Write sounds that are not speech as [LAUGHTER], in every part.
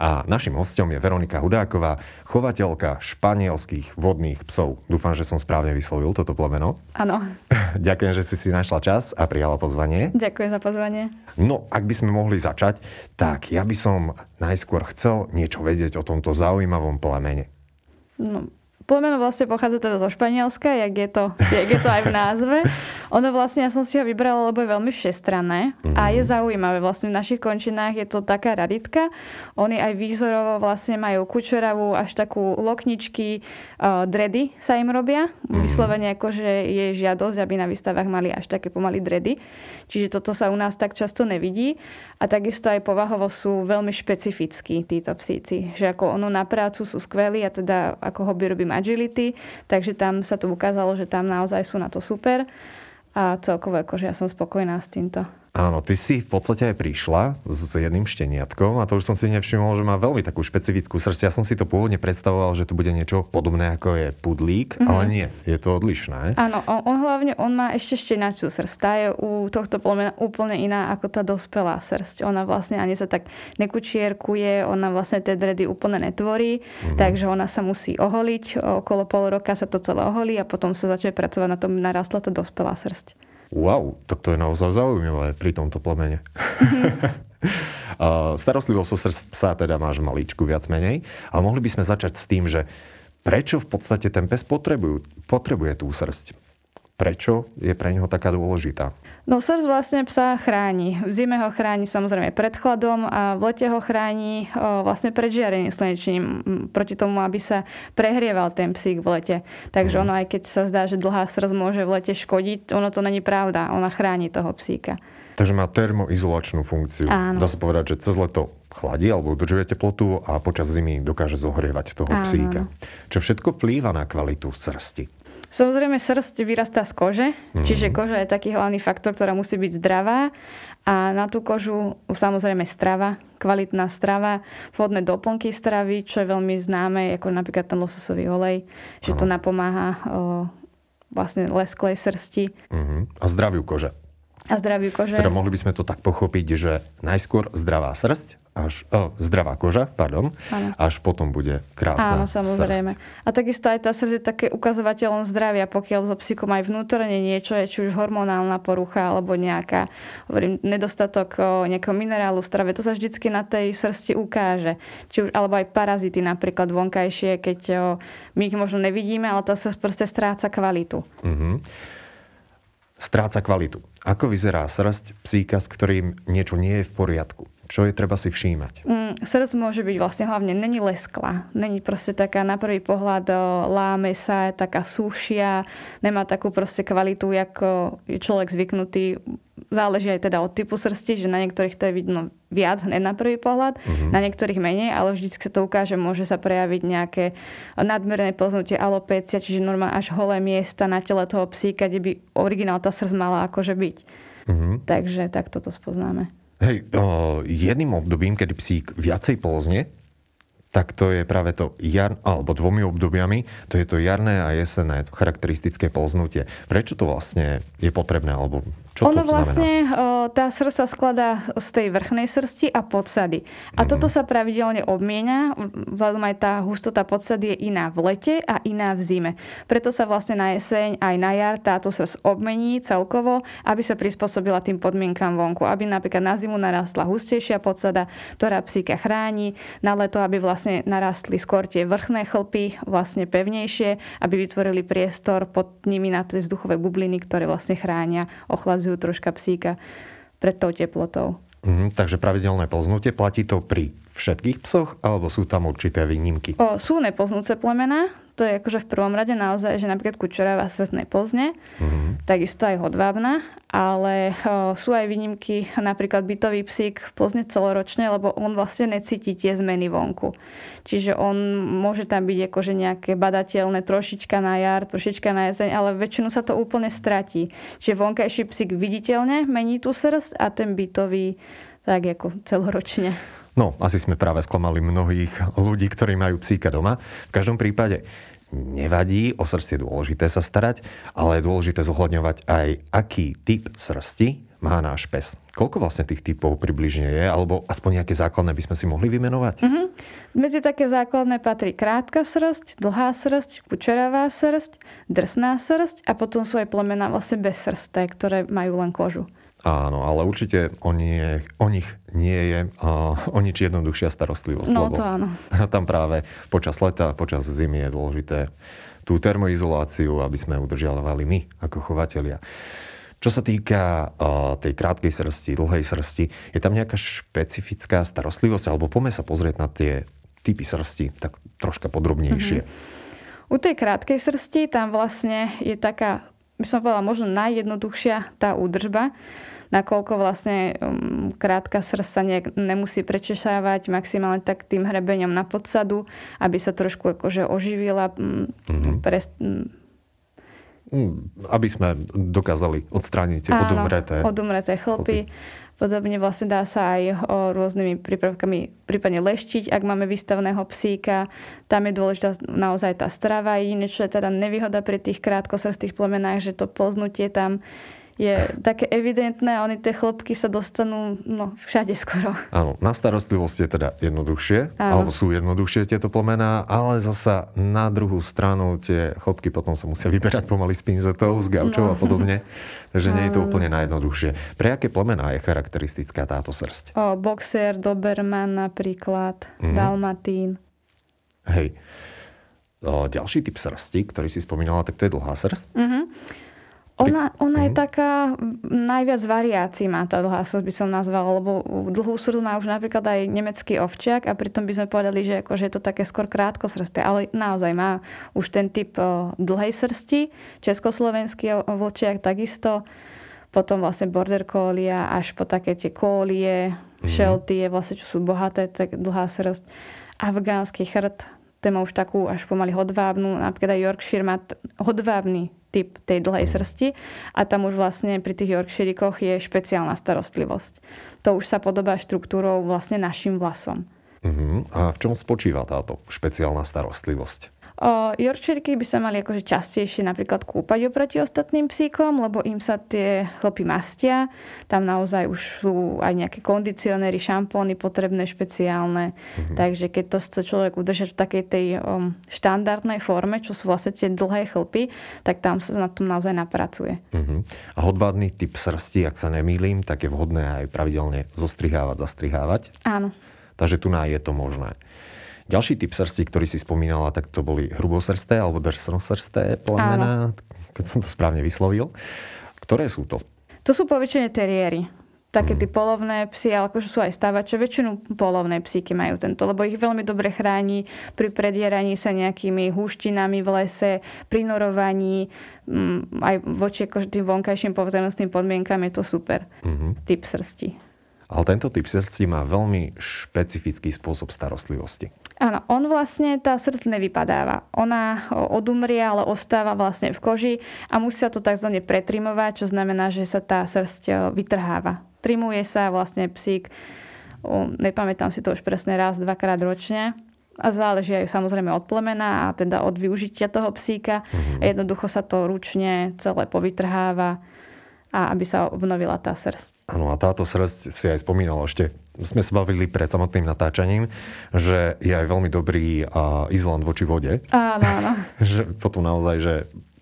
A našim hostom je Veronika Hudáková, chovateľka španielských vodných psov. Dúfam, že som správne vyslovil toto plemeno. Áno. [LAUGHS] Ďakujem, že si si našla čas a prijala pozvanie. Ďakujem za pozvanie. No, ak by sme mohli začať, tak ja by som najskôr chcel niečo vedieť o tomto zaujímavom plemene. No, Plemeno vlastne pochádza teda zo Španielska, jak je to, jak je to aj v názve. Ono vlastne, ja som si ho vybrala, lebo je veľmi všestranné a je zaujímavé. Vlastne v našich končinách je to taká raditka. Oni aj výzorovo vlastne majú kučeravú až takú lokničky, uh, dredy sa im robia. Mm-hmm. Vyslovene ako, že je žiadosť, aby na výstavách mali až také pomaly dredy. Čiže toto sa u nás tak často nevidí. A takisto aj povahovo sú veľmi špecifickí títo psíci. Že ako ono na prácu sú skvelí a teda ako hobby robím agility, takže tam sa to ukázalo, že tam naozaj sú na to super a celkovo akože ja som spokojná s týmto. Áno, ty si v podstate aj prišla s jedným šteniatkom a to už som si nevšimol, že má veľmi takú špecifickú srdce. Ja som si to pôvodne predstavoval, že to bude niečo podobné ako je pudlík, mm-hmm. ale nie, je to odlišné. Áno, on, on hlavne, on má ešte štenaciu srst. Tá je u tohto plemena úplne iná ako tá dospelá srst. Ona vlastne ani sa tak nekučierkuje, ona vlastne tie dredy úplne netvorí, mm-hmm. takže ona sa musí oholiť, okolo pol roka sa to celé oholí a potom sa začne pracovať na tom, narastla tá dospelá srst. Wow, tak to je naozaj zaujímavé pri tomto plemene. [LAUGHS] Starostlivosť o psa teda máš maličku viac menej, ale mohli by sme začať s tým, že prečo v podstate ten pes potrebuje, potrebuje tú srst? Prečo je pre neho taká dôležitá? No srdc vlastne psa chráni. V zime ho chráni samozrejme pred chladom a v lete ho chráni o, vlastne pred žiarením slnečným proti tomu, aby sa prehrieval ten psík v lete. Takže mm. ono aj keď sa zdá, že dlhá srdc môže v lete škodiť, ono to není pravda. Ona chráni toho psíka. Takže má termoizolačnú funkciu. Áno. Dá sa povedať, že cez leto chladí alebo udržuje teplotu a počas zimy dokáže zohrievať toho Áno. psíka. Čo všetko plýva na kvalitu srsti. Samozrejme, srst vyrastá z kože, mm-hmm. čiže koža je taký hlavný faktor, ktorá musí byť zdravá a na tú kožu samozrejme strava, kvalitná strava, vodné doplnky stravy, čo je veľmi známe, ako napríklad ten lososový olej, že to napomáha o, vlastne lesklej srsti. Mm-hmm. A zdraviu kože. A zdraviu kože. Teda mohli by sme to tak pochopiť, že najskôr zdravá srst až, oh, zdravá koža, pardon, ano. až potom bude krásna Áno, samozrejme. Srst. A takisto aj tá srdce je také ukazovateľom zdravia, pokiaľ so psíkom aj vnútorne niečo je, či už hormonálna porucha, alebo nejaká, hovorím, nedostatok nejakého minerálu v strave, to sa vždycky na tej srsti ukáže. Či už, alebo aj parazity napríklad vonkajšie, keď o, my ich možno nevidíme, ale tá sa proste stráca kvalitu. Uh-huh. Stráca kvalitu. Ako vyzerá srst psíka, s ktorým niečo nie je v poriadku? Čo je treba si všímať? Mm, srdc môže byť vlastne hlavne, není lesklá. Není proste taká na prvý pohľad láme sa, taká súšia, nemá takú proste kvalitu, ako je človek zvyknutý. Záleží aj teda od typu srsti, že na niektorých to je vidno viac hneď na prvý pohľad, mm-hmm. na niektorých menej, ale vždy sa to ukáže, môže sa prejaviť nejaké nadmerné plznutie alopécia, čiže normálne až holé miesta na tele toho psíka, kde by originál tá srdc mala akože byť. Mm-hmm. Takže tak toto spoznáme. Hej, o, jedným obdobím, kedy psík viacej plzne, tak to je práve to jar, alebo dvomi obdobiami, to je to jarné a jesenné, to charakteristické polznutie. Prečo to vlastne je potrebné, alebo čo ono vlastne, o, tá srst sa skladá z tej vrchnej srsti a podsady. A mm-hmm. toto sa pravidelne obmienia, vzhľadom aj tá hustota podsady je iná v lete a iná v zime. Preto sa vlastne na jeseň aj na jar táto srst obmení celkovo, aby sa prispôsobila tým podmienkam vonku. Aby napríklad na zimu narastla hustejšia podsada, ktorá psíka chráni, na leto, aby vlastne narastli skôr tie vrchné chlpy, vlastne pevnejšie, aby vytvorili priestor pod nimi na tie vzduchové bubliny, ktoré vlastne chránia, ochladzujú ochladzujú troška psíka pred tou teplotou. Mm, takže pravidelné plznutie platí to pri všetkých psoch, alebo sú tam určité výnimky? O, sú nepoznúce plemená, to je akože v prvom rade naozaj, že napríklad kučeravá srdc nepozne, mm-hmm. takisto aj hodvábna, ale o, sú aj výnimky, napríklad bytový psík pozne celoročne, lebo on vlastne necíti tie zmeny vonku. Čiže on môže tam byť akože nejaké badateľné trošička na jar, trošička na jeseň, ale väčšinu sa to úplne stratí. Čiže vonkajší psík viditeľne mení tú srdc a ten bytový tak ako celoročne. No, asi sme práve sklamali mnohých ľudí, ktorí majú psíka doma. V každom prípade nevadí, o srst je dôležité sa starať, ale je dôležité zohľadňovať aj, aký typ srsti má náš pes. Koľko vlastne tých typov približne je, alebo aspoň nejaké základné by sme si mohli vymenovať? Uh-huh. Medzi také základné patrí krátka srst, dlhá srst, kučeravá srst, drsná srst a potom sú aj plemená vlastne bez srsté, ktoré majú len kožu. Áno, ale určite o, nie, o nich nie je uh, o nič jednoduchšia starostlivosť. No to áno. [LAUGHS] Tam práve počas leta, počas zimy je dôležité tú termoizoláciu, aby sme udržiavali my ako chovatelia. Čo sa týka uh, tej krátkej srsti, dlhej srsti, je tam nejaká špecifická starostlivosť, alebo poďme sa pozrieť na tie typy srsti tak troška podrobnejšie. Mm-hmm. U tej krátkej srsti tam vlastne je taká, by som povedala, možno najjednoduchšia tá údržba, nakoľko vlastne um, krátka srst sa nejak nemusí prečesávať maximálne tak tým hrebeňom na podsadu, aby sa trošku akože oživila. Mm-hmm. Pre, aby sme dokázali odstrániť tie odumreté, odumreté chlpy. chlpy. Podobne vlastne dá sa aj o rôznymi prípravkami prípadne leštiť, ak máme vystaveného psíka. Tam je dôležitá naozaj tá strava. Jediné, čo je teda nevýhoda pri tých krátkosrstých plemenách, že to poznutie tam je také evidentné a oni tie chlopky sa dostanú no, všade skoro. Áno, na starostlivosť je teda jednoduchšie, Áno. alebo sú jednoduchšie tieto plemená, ale zasa na druhú stranu tie chlopky potom sa musia vyberať pomaly s pinzetou, s gaučou no. a podobne. Takže nie je to úplne najjednoduchšie. Pre aké plemená je charakteristická táto srst? O, boxer, doberman napríklad, mm-hmm. dalmatín. Hej. O, ďalší typ srsti, ktorý si spomínala, tak to je dlhá srst. Mm-hmm. Ona, ona je mhm. taká, najviac variácií má tá dlhá srst, by som nazvala, lebo dlhú srst má už napríklad aj nemecký ovčiak a pritom by sme povedali, že akože je to také skôr krátkosrsté, ale naozaj má už ten typ dlhej srsti, československý vlčiak takisto, potom vlastne border collie až po také tie kólie, mm. šelty, vlastne čo sú bohaté, tak dlhá srst, afgánsky chrt, ten má už takú až pomaly hodvábnu, napríklad aj Yorkshire má hodvábny typ tej dlhej srsti a tam už vlastne pri tých Yorkshirikoch je špeciálna starostlivosť. To už sa podobá štruktúrou vlastne našim vlasom. Uh-huh. A v čom spočíva táto špeciálna starostlivosť? O, by sa mali akože častejšie napríklad kúpať oproti ostatným psíkom, lebo im sa tie chlopy mastia. Tam naozaj už sú aj nejaké kondicionéry, šampóny potrebné špeciálne. Mm-hmm. Takže keď to chce človek udržať v takej tej um, štandardnej forme, čo sú vlastne tie dlhé chlpy, tak tam sa na tom naozaj napracuje. Mm-hmm. A hodvádny typ srsti, ak sa nemýlim, tak je vhodné aj pravidelne zostrihávať, zastrihávať. Áno. Takže tu je to možné. Ďalší typ srsti, ktorý si spomínala, tak to boli hrubosrsté alebo drsnosrsté plemená, keď som to správne vyslovil. Ktoré sú to? To sú poväčšine teriéry. Také tie mhm. polovné psy, ale akože sú aj stávače. Väčšinu polovné psíky majú tento, lebo ich veľmi dobre chráni pri predieraní sa nejakými húštinami v lese, pri norovaní, mm, aj voči akože tým vonkajším poveternostným podmienkam je to super. Mm-hmm. Typ srsti. Ale tento typ srsti má veľmi špecifický spôsob starostlivosti. Áno, on vlastne, tá srdc nevypadáva. Ona odumrie, ale ostáva vlastne v koži a musia to tzv. pretrimovať, čo znamená, že sa tá srdc vytrháva. Trimuje sa vlastne psík, nepamätám si to už presne raz, dvakrát ročne, a záleží aj samozrejme od plemena a teda od využitia toho psíka. Mm-hmm. Jednoducho sa to ručne celé povytrháva a aby sa obnovila tá srst. Áno, a táto srst si aj spomínala ešte, sme sa bavili pred samotným natáčaním, že je aj veľmi dobrý uh, izolant voči vode. Áno, áno. [LAUGHS] že potom naozaj, že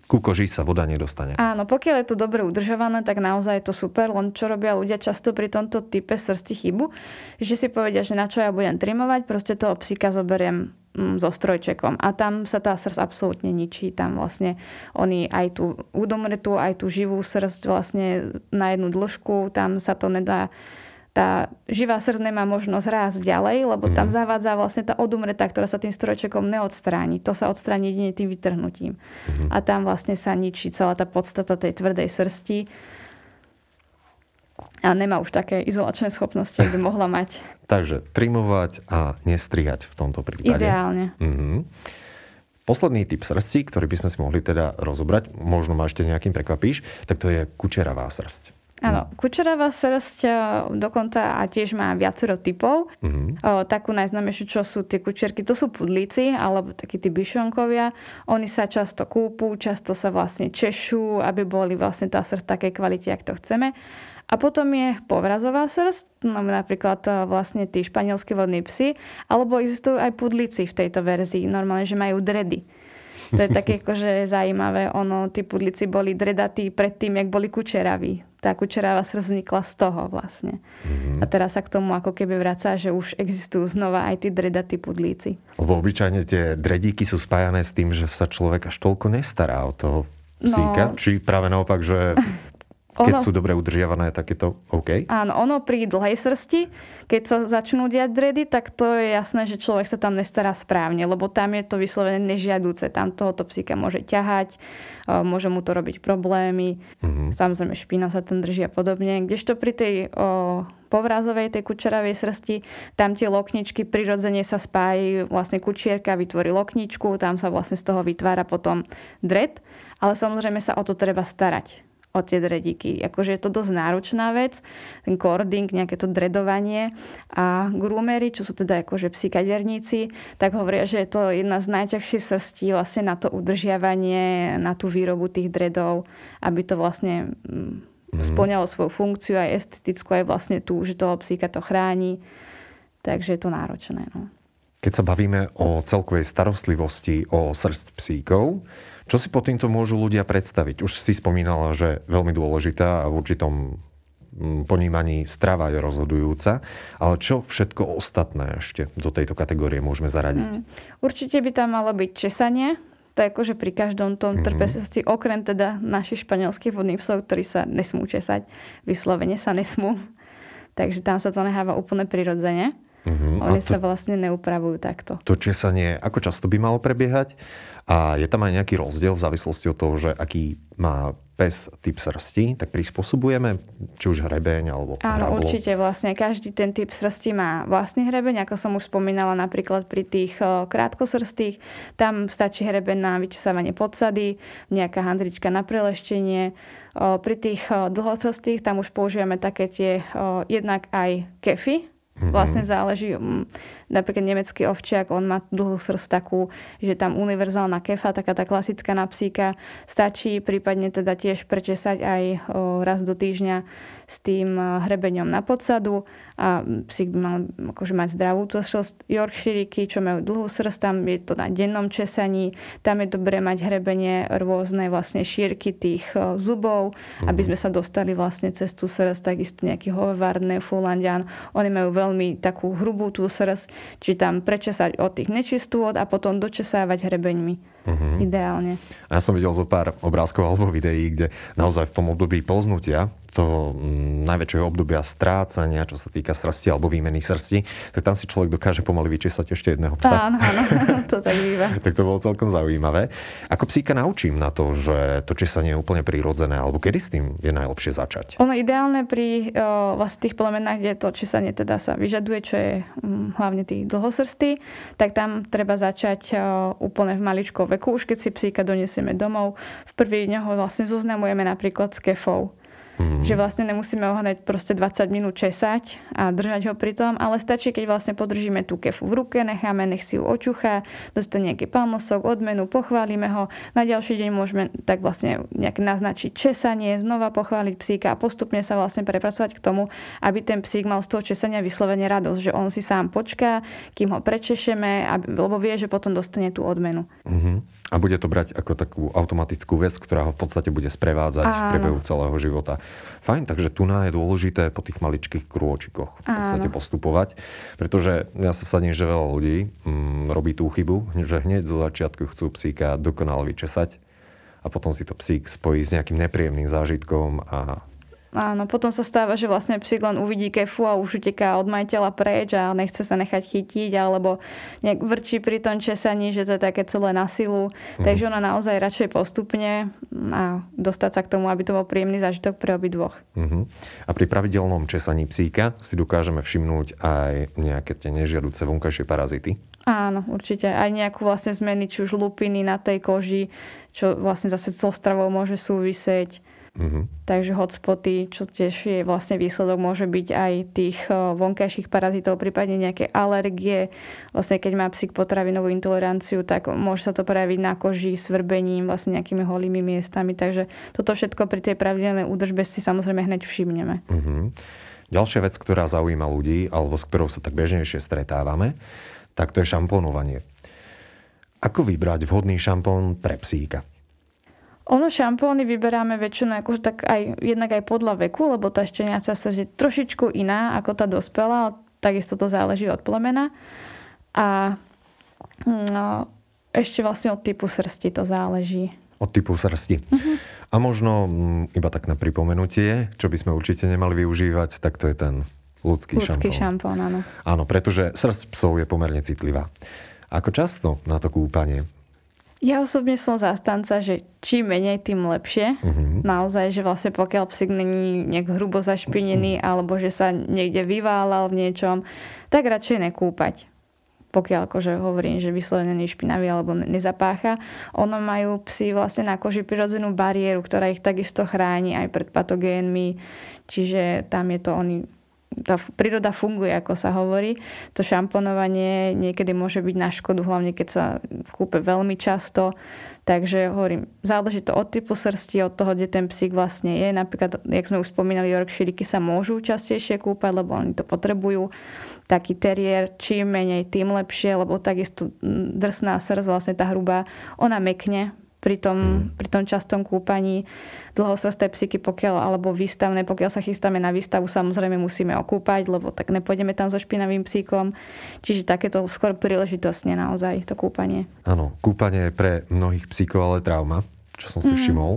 ku koži sa voda nedostane. Áno, pokiaľ je to dobre udržované, tak naozaj je to super, len čo robia ľudia často pri tomto type srsti chybu, že si povedia, že na čo ja budem trimovať, proste toho psíka zoberiem so strojčekom. A tam sa tá srdc absolútne ničí. Tam vlastne oni aj tú údomretú, aj tú živú srdc vlastne na jednu dĺžku, tam sa to nedá tá živá srdc nemá možnosť rásť ďalej, lebo mm. tam mhm. zavádza vlastne tá odumretá, ktorá sa tým strojčekom neodstráni. To sa odstráni jedine tým vytrhnutím. Mm. A tam vlastne sa ničí celá tá podstata tej tvrdej srsti a nemá už také izolačné schopnosti, by [LAUGHS] mohla mať. Takže trimovať a nestrihať v tomto prípade. Ideálne. Mm-hmm. Posledný typ srsti, ktorý by sme si mohli teda rozobrať, možno ma ešte nejakým prekvapíš, tak to je kučeravá srst. Áno, kučeravá srst e, dokonca a tiež má viacero typov. Mm-hmm. O, takú najznámejšiu, čo sú tie kučerky, to sú pudlíci, alebo takí tí byšonkovia. Oni sa často kúpu, často sa vlastne češú, aby boli vlastne tá srst takej kvalite, ak to chceme. A potom je povrazová srst, no napríklad e, vlastne tí španielskí vodní psy, alebo existujú aj pudlíci v tejto verzii, normálne, že majú dredy. To je také [LAUGHS] akože zaujímavé. Ono, tí pudlici boli dredatí predtým, jak boli kučeraví. Tá kučeravá srdc vznikla z toho vlastne. Mm-hmm. A teraz sa k tomu ako keby vracá, že už existujú znova aj tí dredatí pudlíci. Lebo obyčajne tie dredíky sú spájané s tým, že sa človek až toľko nestará o toho psíka. No, Či práve naopak, že [LAUGHS] Keď ono, sú dobre udržiavané, tak je to OK? Áno, ono pri dlhej srsti, keď sa začnú diať dredy, tak to je jasné, že človek sa tam nestará správne, lebo tam je to vyslovené nežiadúce. Tam tohoto psíka môže ťahať, môže mu to robiť problémy. Mm-hmm. Samozrejme špína sa tam drží a podobne. Kdežto pri tej o, povrázovej, tej kučeravej srsti, tam tie lokničky prirodzene sa spájajú, vlastne kučierka vytvorí lokničku, tam sa vlastne z toho vytvára potom dred, ale samozrejme sa o to treba starať o tie dredíky. Akože je to dosť náročná vec, ten cording, nejaké to dredovanie a groomery, čo sú teda akože psikaderníci, tak hovoria, že je to jedna z najťažších srstí vlastne na to udržiavanie, na tú výrobu tých dredov, aby to vlastne mm-hmm. splňalo svoju funkciu aj estetickú, aj vlastne tú, že toho psíka to chráni. Takže je to náročné. No. Keď sa bavíme o celkovej starostlivosti o srst psíkov, čo si po týmto môžu ľudia predstaviť? Už si spomínala, že veľmi dôležitá a v určitom mm, ponímaní strava je rozhodujúca, ale čo všetko ostatné ešte do tejto kategórie môžeme zaradiť? Mm. Určite by tam malo byť česanie, to je akože pri každom tom mm-hmm. okrem teda našich španielských vodných psov, ktorí sa nesmú česať, vyslovene sa nesmú. [LAUGHS] Takže tam sa to necháva úplne prirodzene. Mm-hmm. Oni to, sa vlastne neupravujú takto. To česanie, ako často by malo prebiehať? A je tam aj nejaký rozdiel v závislosti od toho, že aký má pes typ srsti, tak prispôsobujeme, či už hrebeň alebo Áno, hrablo. určite vlastne. Každý ten typ srsti má vlastný hrebeň, ako som už spomínala napríklad pri tých krátkosrstých. Tam stačí hrebeň na vyčesávanie podsady, nejaká handrička na preleštenie. Pri tých dlhosrstých tam už používame také tie jednak aj kefy, Vlastne záleží, napríklad nemecký ovčiak, on má dlhú srst takú, že tam univerzálna kefa, taká tá klasická na psíka, stačí prípadne teda tiež prečesať aj raz do týždňa s tým hrebeňom na podsadu a psík by mal akože mať zdravú tú srst. Yorkshiriky, čo majú dlhú srst, tam je to na dennom česaní, tam je dobré mať hrebenie rôzne vlastne šírky tých zubov, mm-hmm. aby mhm. sme sa dostali vlastne cez tú srst, takisto nejaký Hovard, Newfoundlandian. Oni majú veľmi takú hrubú tú srst, či tam prečesať od tých nečistôt a potom dočesávať hrebeňmi. Uh-huh. Ideálne. A ja som videl zo pár obrázkov alebo videí, kde naozaj v tom období polznutia, toho mm, najväčšieho obdobia strácania, čo sa týka srsti alebo výmeny srsti, tak tam si človek dokáže pomaly vyčesať ešte jedného psa. Áno, áno, [LAUGHS] to tak býva. [LAUGHS] tak to bolo celkom zaujímavé. Ako psíka naučím na to, že to česanie je úplne prírodzené, alebo kedy s tým je najlepšie začať? Ono ideálne pri o, vlastne tých plemenách, kde to česanie teda sa vyžaduje, čo je um, hlavne tých dlhosrstí, tak tam treba začať o, úplne v maličkom veku, už keď si psíka donesieme domov. V prvý deň ho vlastne zoznamujeme napríklad s kefou. Mm. Že vlastne nemusíme ho hneď proste 20 minút česať a držať ho pri tom, ale stačí, keď vlastne podržíme tú kefu v ruke, necháme, nech si ju očuchá, dostane nejaký palmosok, odmenu, pochválime ho. Na ďalší deň môžeme tak vlastne nejak naznačiť česanie, znova pochváliť psíka a postupne sa vlastne prepracovať k tomu, aby ten psík mal z toho česania vyslovene radosť, že on si sám počká, kým ho prečešeme, lebo vie, že potom dostane tú odmenu. Mm-hmm. A bude to brať ako takú automatickú vec, ktorá ho v podstate bude sprevádzať Áno. v priebehu celého života. Fajn, takže tu je dôležité po tých maličkých krôčikoch v podstate Áno. postupovať, pretože ja sa sadím, že veľa ľudí mm, robí tú chybu, že hneď zo začiatku chcú psíka dokonale vyčesať a potom si to psík spojí s nejakým nepríjemným zážitkom a Áno, potom sa stáva, že vlastne psík len uvidí kefu a už uteká od majiteľa preč a nechce sa nechať chytiť alebo nejak vrčí pri tom česaní, že to je také celé na silu. Mm. Takže ona naozaj radšej postupne a dostať sa k tomu, aby to bol príjemný zážitok pre obidvoch. Mm-hmm. A pri pravidelnom česaní psíka si dokážeme všimnúť aj nejaké tie nežiaduce vonkajšie parazity? Áno, určite. Aj nejakú vlastne zmeny, či už lupiny na tej koži, čo vlastne zase so stravou môže súvisieť Mm-hmm. Takže hotspoty, čo tiež je vlastne výsledok, môže byť aj tých vonkajších parazitov, prípadne nejaké alergie. Vlastne keď má psík potravinovú intoleranciu, tak môže sa to prejaviť na koži, svrbením, vlastne nejakými holými miestami. Takže toto všetko pri tej pravidelnej údržbe si samozrejme hneď všimneme. Mm-hmm. Ďalšia vec, ktorá zaujíma ľudí, alebo s ktorou sa tak bežnejšie stretávame, tak to je šamponovanie. Ako vybrať vhodný šampón pre psíka? Ono šampóny vyberáme väčšinou ako tak aj, jednak aj podľa veku, lebo tá šteniaca sa je trošičku iná ako tá dospelá, takisto to záleží od plemena. A no, ešte vlastne od typu srsti to záleží. Od typu srsti. Uh-huh. A možno m, mm, iba tak na pripomenutie, čo by sme určite nemali využívať, tak to je ten ľudský, ľudský šampón. šampón. áno. Áno, pretože srst psov je pomerne citlivá. Ako často na to kúpanie? Ja osobne som zastanca, že čím menej, tým lepšie. Uh-huh. Naozaj, že vlastne pokiaľ psík není nejak hrubo zašpinený uh-huh. alebo že sa niekde vyválal v niečom, tak radšej nekúpať. Pokiaľ akože hovorím, že vyslovene nie špinavý alebo nezapácha. Ono majú psi vlastne na koži prirodzenú bariéru, ktorá ich takisto chráni aj pred patogénmi. Čiže tam je to, oni tá príroda funguje, ako sa hovorí. To šamponovanie niekedy môže byť na škodu, hlavne keď sa kúpe veľmi často. Takže hovorím, záleží to od typu srsti, od toho, kde ten psík vlastne je. Napríklad, jak sme už spomínali, Yorkshirey sa môžu častejšie kúpať, lebo oni to potrebujú. Taký teriér, čím menej, tým lepšie, lebo takisto drsná srst, vlastne tá hrubá, ona mekne, pri tom, mm. pri tom častom kúpaní dlhosrsté psyky, pokiaľ, alebo výstavné, pokiaľ sa chystáme na výstavu, samozrejme musíme okúpať, lebo tak nepôjdeme tam so špinavým psíkom. Čiže takéto skôr príležitostne naozaj to kúpanie. Áno, kúpanie je pre mnohých psíkov ale trauma, čo som si mm. všimol.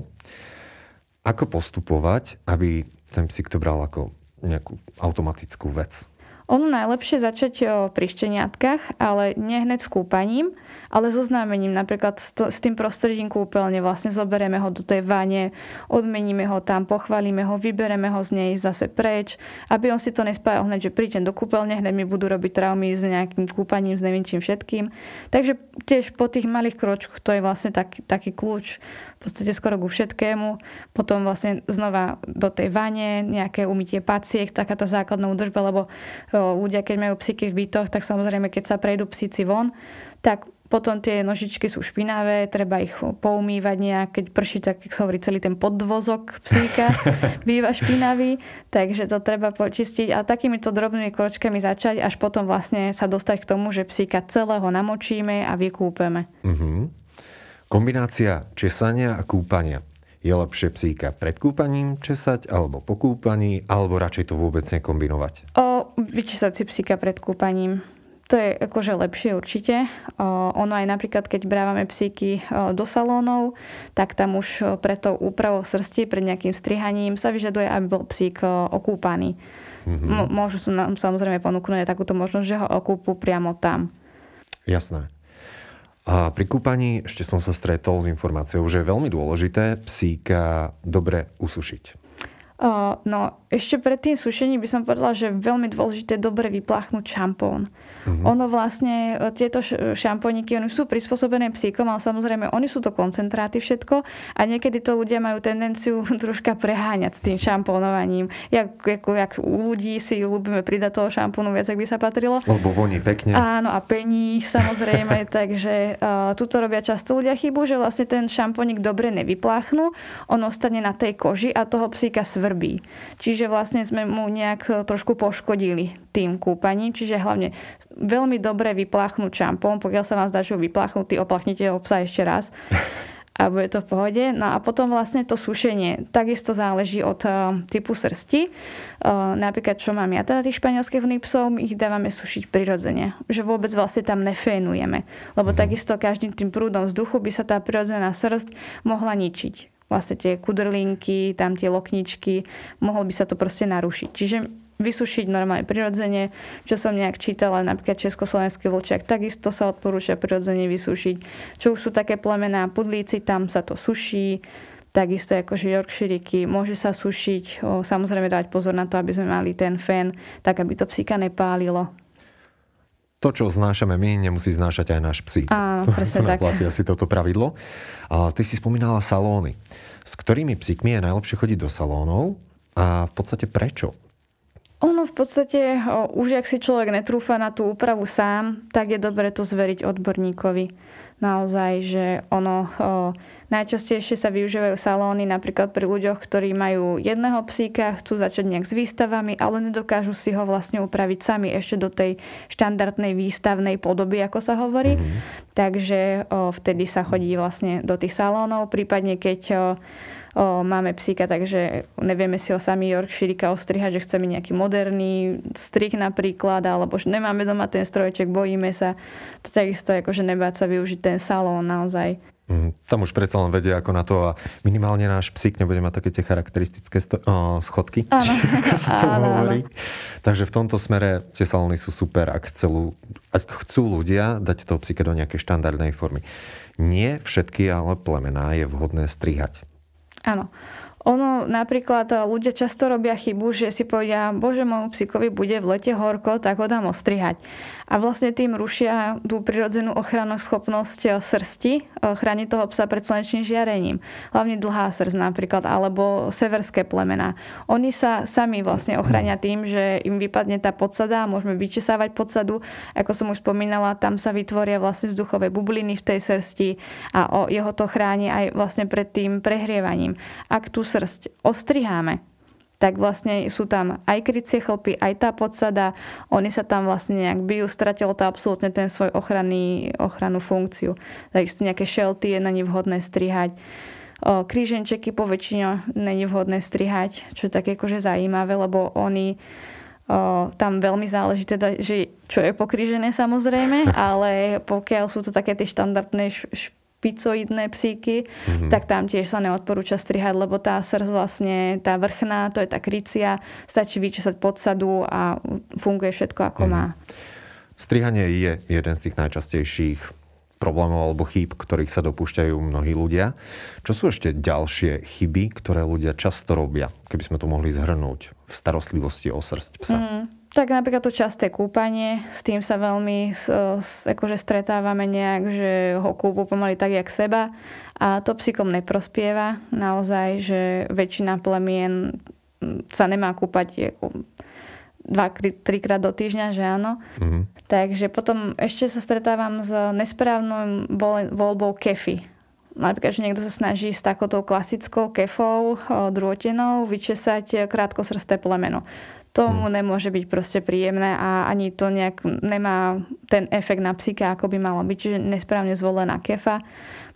Ako postupovať, aby ten psík to bral ako nejakú automatickú vec? Ono najlepšie začať pri šteniatkách, ale nie hneď s kúpaním, ale so známením, napríklad s, s tým prostredím kúpeľne, vlastne zoberieme ho do tej vane, odmeníme ho tam, pochválime ho, vybereme ho z nej zase preč, aby on si to nespájal hneď, že príďem do kúpeľne, hneď mi budú robiť traumy s nejakým kúpaním, s neviem čím všetkým. Takže tiež po tých malých kročkoch to je vlastne tak, taký kľúč v podstate skoro ku všetkému. Potom vlastne znova do tej vane, nejaké umytie paciek, taká tá základná údržba, lebo ľudia, keď majú psíky v bytoch, tak samozrejme, keď sa prejdú psíci von, tak potom tie nožičky sú špinavé, treba ich poumývať nejak, keď prší, tak sa hovorí celý ten podvozok psíka [LAUGHS] býva špinavý, takže to treba počistiť a takýmito drobnými kročkami začať, až potom vlastne sa dostať k tomu, že psíka celého namočíme a vykúpeme. Uh-huh. Kombinácia česania a kúpania. Je lepšie psíka pred kúpaním česať alebo po kúpaní, alebo radšej to vôbec nekombinovať? O, vyčesať si psíka pred kúpaním to je akože lepšie určite. Ono aj napríklad, keď brávame psíky do salónov, tak tam už pred tou úpravou srsti, pred nejakým strihaním sa vyžaduje, aby bol psík okúpaný. Mm-hmm. Môžu sú nám samozrejme ponúknuť takúto možnosť, že ho okúpu priamo tam. Jasné. A pri kúpaní ešte som sa stretol s informáciou, že je veľmi dôležité psíka dobre usušiť. No, ešte pred tým sušením by som povedala, že je veľmi dôležité dobre vypláchnuť šampón. Uh-huh. Ono vlastne, e, tieto šampóniky, oni sú prispôsobené psíkom, ale samozrejme, oni sú to koncentráty všetko a niekedy to ľudia majú tendenciu [LAUGHS] troška preháňať s tým šampónovaním. Jak, ako, jak u ľudí si ľúbime pridať toho šampónu viac, ak by sa patrilo. Lebo voní pekne. Áno, a pení samozrejme, [LAUGHS] takže uh, tuto robia často ľudia chybu, že vlastne ten šampónik dobre nevypláchnú, on ostane na tej koži a toho psíka svrbí. Čiže vlastne sme mu nejak e, trošku poškodili tým kúpaním, čiže hlavne veľmi dobre vypláchnúť šampón, pokiaľ sa vám zdá, že ho vypláchnutý, oplachnite ho psa ešte raz [LAUGHS] a bude to v pohode. No a potom vlastne to sušenie takisto záleží od uh, typu srsti. Uh, napríklad, čo mám ja teda tých španielských vlných psov, my ich dávame sušiť prirodzene. Že vôbec vlastne tam nefénujeme. Lebo mm. takisto každým tým prúdom vzduchu by sa tá prirodzená srst mohla ničiť vlastne tie kudrlinky, tam tie lokničky, mohlo by sa to proste narušiť. Čiže vysušiť normálne prirodzene, čo som nejak čítala, napríklad Československý vlčiak, takisto sa odporúča prirodzene vysušiť. Čo už sú také plemená pudlíci, tam sa to suší, takisto akože Yorkshiriky, môže sa sušiť, o, samozrejme dať pozor na to, aby sme mali ten fén, tak aby to psíka nepálilo. To, čo znášame my, nemusí znášať aj náš psík. Áno, presne tak. Platí asi toto pravidlo. A ty si spomínala salóny. S ktorými psíkmi je najlepšie chodiť do salónov a v podstate prečo? Ono v podstate, o, už ak si človek netrúfa na tú úpravu sám, tak je dobre to zveriť odborníkovi. Naozaj, že ono... O, Najčastejšie sa využívajú salóny napríklad pri ľuďoch, ktorí majú jedného psíka, chcú začať nejak s výstavami, ale nedokážu si ho vlastne upraviť sami ešte do tej štandardnej výstavnej podoby, ako sa hovorí. Mm-hmm. Takže o, vtedy sa chodí vlastne do tých salónov, prípadne keď o, o, máme psíka, takže nevieme si ho sami Yorkshireka ostrihať, že chceme nejaký moderný strih napríklad, alebo že nemáme doma ten strojček, bojíme sa. To takisto akože nebáť sa využiť ten salón naozaj. Mm, tam už predsa len vedia ako na to a minimálne náš psík nebude mať také tie charakteristické sto- o, schodky, áno. [LAUGHS] ako sa to hovorí. Takže v tomto smere tie salóny sú super, ak chcú, ak chcú ľudia dať toho psíka do nejakej štandardnej formy. Nie všetky ale plemená je vhodné strihať. Áno. Ono napríklad ľudia často robia chybu, že si povedia, bože, môjmu psíkovi bude v lete horko, tak ho dám ostrihať. A vlastne tým rušia tú prirodzenú ochrannú schopnosť e, srsti, e, chráni toho psa pred slnečným žiarením. Hlavne dlhá srst napríklad, alebo severské plemená. Oni sa sami vlastne ochránia tým, že im vypadne tá podsada, môžeme vyčesávať podsadu. Ako som už spomínala, tam sa vytvoria vlastne vzduchové bubliny v tej srsti a jeho to chráni aj vlastne pred tým prehrievaním. Ak tú srst ostriháme, tak vlastne sú tam aj krycie chlpy, aj tá podsada, oni sa tam vlastne nejak bijú, stratilo to absolútne ten svoj ochranný, ochrannú funkciu. Takže nejaké šelty je na ne vhodné strihať. O, kríženčeky po väčšine není vhodné strihať, čo je také akože zaujímavé, lebo oni o, tam veľmi záleží teda, že čo je pokrížené samozrejme, [LAUGHS] ale pokiaľ sú to také tie štandardné š- picoidné psíky, mm-hmm. tak tam tiež sa neodporúča strihať, lebo tá srst vlastne, tá vrchná, to je tá krycia, stačí vyčesať podsadu a funguje všetko ako mm-hmm. má. Strihanie je jeden z tých najčastejších problémov alebo chýb, ktorých sa dopúšťajú mnohí ľudia. Čo sú ešte ďalšie chyby, ktoré ľudia často robia, keby sme to mohli zhrnúť v starostlivosti o srst psa? Mm. Tak napríklad to časté kúpanie, s tým sa veľmi akože stretávame nejak, že ho kúpu pomaly tak, jak seba a to psíkom neprospieva. Naozaj, že väčšina plemien sa nemá kúpať dva, trikrát do týždňa, že áno. Mm-hmm. Takže potom ešte sa stretávam s nesprávnou voľbou kefy. Napríklad, že niekto sa snaží s takouto klasickou kefou, drôtenou, vyčesať krátkosrsté plemeno tomu hmm. nemôže byť proste príjemné a ani to nejak nemá ten efekt na psyche, ako by malo byť. Čiže nesprávne zvolená kefa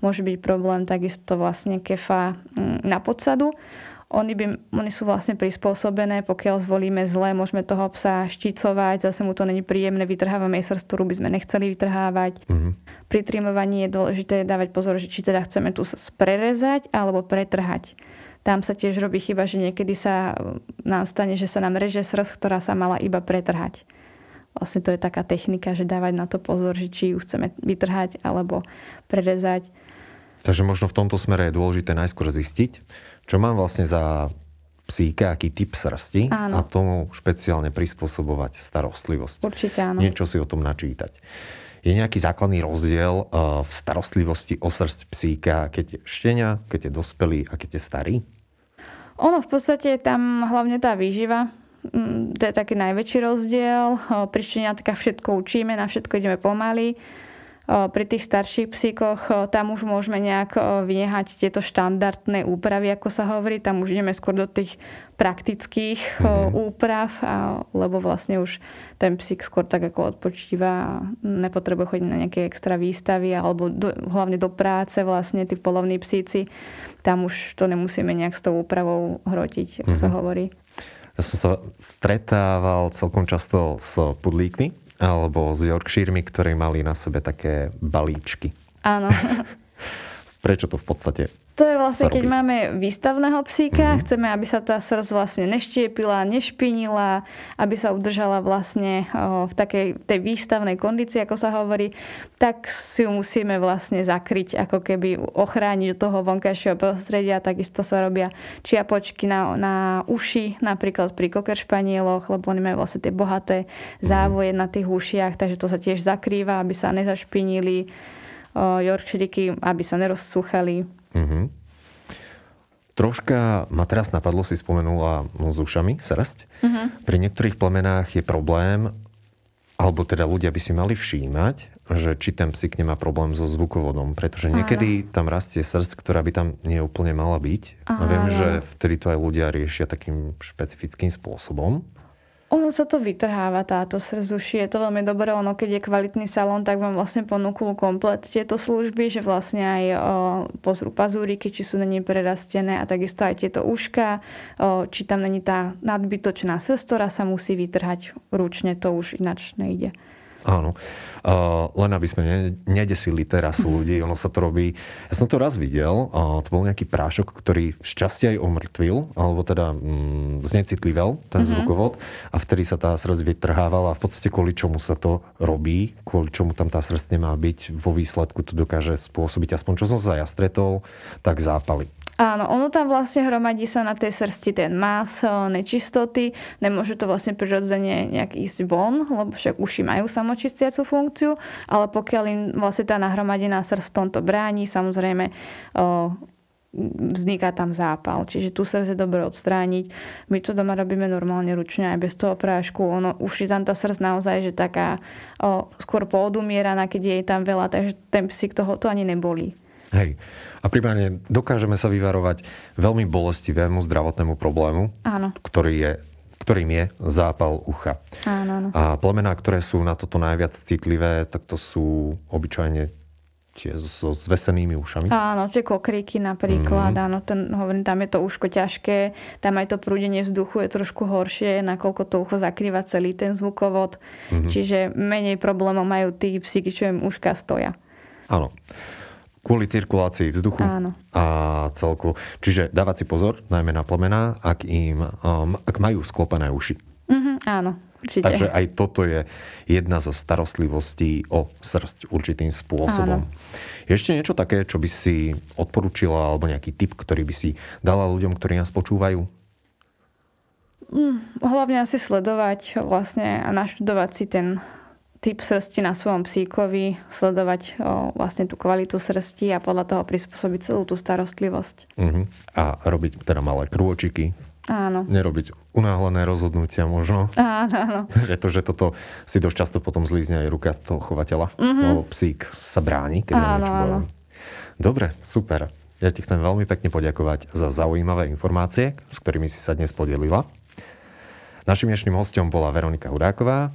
môže byť problém, takisto vlastne kefa mm, na podsadu. Oni, by, oni sú vlastne prispôsobené, pokiaľ zvolíme zle, môžeme toho psa šticovať, zase mu to není príjemné, vytrhávame srst, ktorú by sme nechceli vytrhávať. Mm-hmm. Pri trimovaní je dôležité dávať pozor, že či teda chceme tu prerezať alebo pretrhať tam sa tiež robí chyba, že niekedy sa nám stane, že sa nám reže srst, ktorá sa mala iba pretrhať. Vlastne to je taká technika, že dávať na to pozor, že či ju chceme vytrhať alebo prerezať. Takže možno v tomto smere je dôležité najskôr zistiť, čo mám vlastne za psíka, aký typ srsti áno. a tomu špeciálne prispôsobovať starostlivosť. Určite áno. Niečo si o tom načítať. Je nejaký základný rozdiel eh, v starostlivosti o srst psíka, keď je štenia, keď je dospelý a keď je starý? Ono v podstate tam hlavne tá výživa, mm, to je taký najväčší rozdiel. Pri všetko učíme, na všetko ideme pomaly. Pri tých starších psíkoch tam už môžeme nejak vynehať tieto štandardné úpravy, ako sa hovorí. Tam už ideme skôr do tých praktických mm-hmm. úprav, lebo vlastne už ten psík skôr tak ako odpočíva a nepotrebuje chodiť na nejaké extra výstavy alebo do, hlavne do práce vlastne tí polovní psíci. Tam už to nemusíme nejak s tou úpravou hrotiť, ako mm-hmm. sa hovorí. Ja som sa stretával celkom často s pudlíkmi, alebo s Yorkshiremi, ktorí mali na sebe také balíčky. Áno. [LAUGHS] prečo to v podstate to je vlastne, keď máme výstavného psíka, Mhm. mm-hmm. chceme, aby sa tá srdc vlastne neštiepila, nešpinila, aby sa udržala vlastne v takej tej výstavnej kondícii, ako sa hovorí, tak si ju musíme vlastne zakryť, ako keby ochrániť od toho vonkajšieho prostredia. Takisto sa robia čiapočky na, na uši, napríklad pri kokeršpanieloch, lebo oni majú vlastne tie bohaté závoje na tých ušiach, takže to sa tiež zakrýva, aby sa nezašpinili Yorkshiriky, aby sa nerozsúchali. Mhm. Troška ma teraz napadlo, si spomenula s ušami, srst. Mhm. Pri niektorých plemenách je problém, alebo teda ľudia by si mali všímať, že či ten psík nemá problém so zvukovodom, pretože niekedy tam rastie srst, ktorá by tam nie úplne mala byť. A viem, Áno. že vtedy to aj ľudia riešia takým špecifickým spôsobom. Ono sa to vytrháva táto srzuši. Je to veľmi dobré. Ono, keď je kvalitný salón, tak vám vlastne ponúknú komplet tieto služby, že vlastne aj o, pozrú pazúriky, či sú není prerastené a takisto aj tieto uška, o, či tam není tá nadbytočná srst, ktorá sa musí vytrhať ručne, to už ináč nejde. Áno. Uh, len aby sme ne, nedesili teraz ľudí, ono sa to robí. Ja som to raz videl, uh, to bol nejaký prášok, ktorý šťastie aj omrtvil, alebo teda mm, znecitlivel ten mm-hmm. zvukovod a vtedy sa tá srdc vytrhávala a v podstate kvôli čomu sa to robí, kvôli čomu tam tá srdc nemá byť, vo výsledku to dokáže spôsobiť, aspoň čo som sa ja stretol, tak zápaly. Áno, ono tam vlastne hromadí sa na tej srsti ten más, nečistoty, nemôže to vlastne prirodzene nejak ísť von, lebo však uši majú samočistiacu funkciu, ale pokiaľ im vlastne tá nahromadená srst v tomto bráni, samozrejme o, vzniká tam zápal. Čiže tú srdce dobre odstrániť. My to doma robíme normálne ručne aj bez toho prášku. Ono, už je tam tá srdc naozaj, že taká o, skôr poodumieraná, keď je tam veľa, takže ten psík toho to ani nebolí. Hej. A prípadne dokážeme sa vyvarovať veľmi bolestivému zdravotnému problému, Áno, ktorý je, ktorým je zápal ucha. áno, áno. A plemená, ktoré sú na toto najviac citlivé, tak to sú obyčajne tie so zvesenými ušami. Áno, tie kokríky napríklad, mm. áno, ten, hovorím, tam je to uško ťažké, tam aj to prúdenie vzduchu je trošku horšie, nakoľko to ucho zakrýva celý ten zvukovod, mm. čiže menej problémov majú tí psíky, čo im uška stoja. Áno. Kvôli cirkulácii vzduchu Áno. a celku. Čiže dávať si pozor, najmä na plemená, ak, im, um, ak majú sklopené uši. Mhm, áno, určite. Takže aj toto je jedna zo starostlivostí o srst určitým spôsobom. Áno. Ešte niečo také, čo by si odporúčila, alebo nejaký tip, ktorý by si dala ľuďom, ktorí nás počúvajú? Hlavne asi sledovať vlastne a naštudovať si ten typ srsti na svojom psíkovi, sledovať o, vlastne tú kvalitu srsti a podľa toho prispôsobiť celú tú starostlivosť. Uh-huh. A robiť teda malé krôčiky, Áno. nerobiť unáhlené rozhodnutia možno. [LAUGHS] Áno, áno. Pretože toto si dosť často potom zlízne aj ruka toho chovateľa. Mm-hmm. Lebo psík sa bráni, keď. Áno, áno. Dobre, super. Ja ti chcem veľmi pekne poďakovať za zaujímavé informácie, s ktorými si sa dnes podelila. Našim dnešným hostom bola Veronika Hudáková.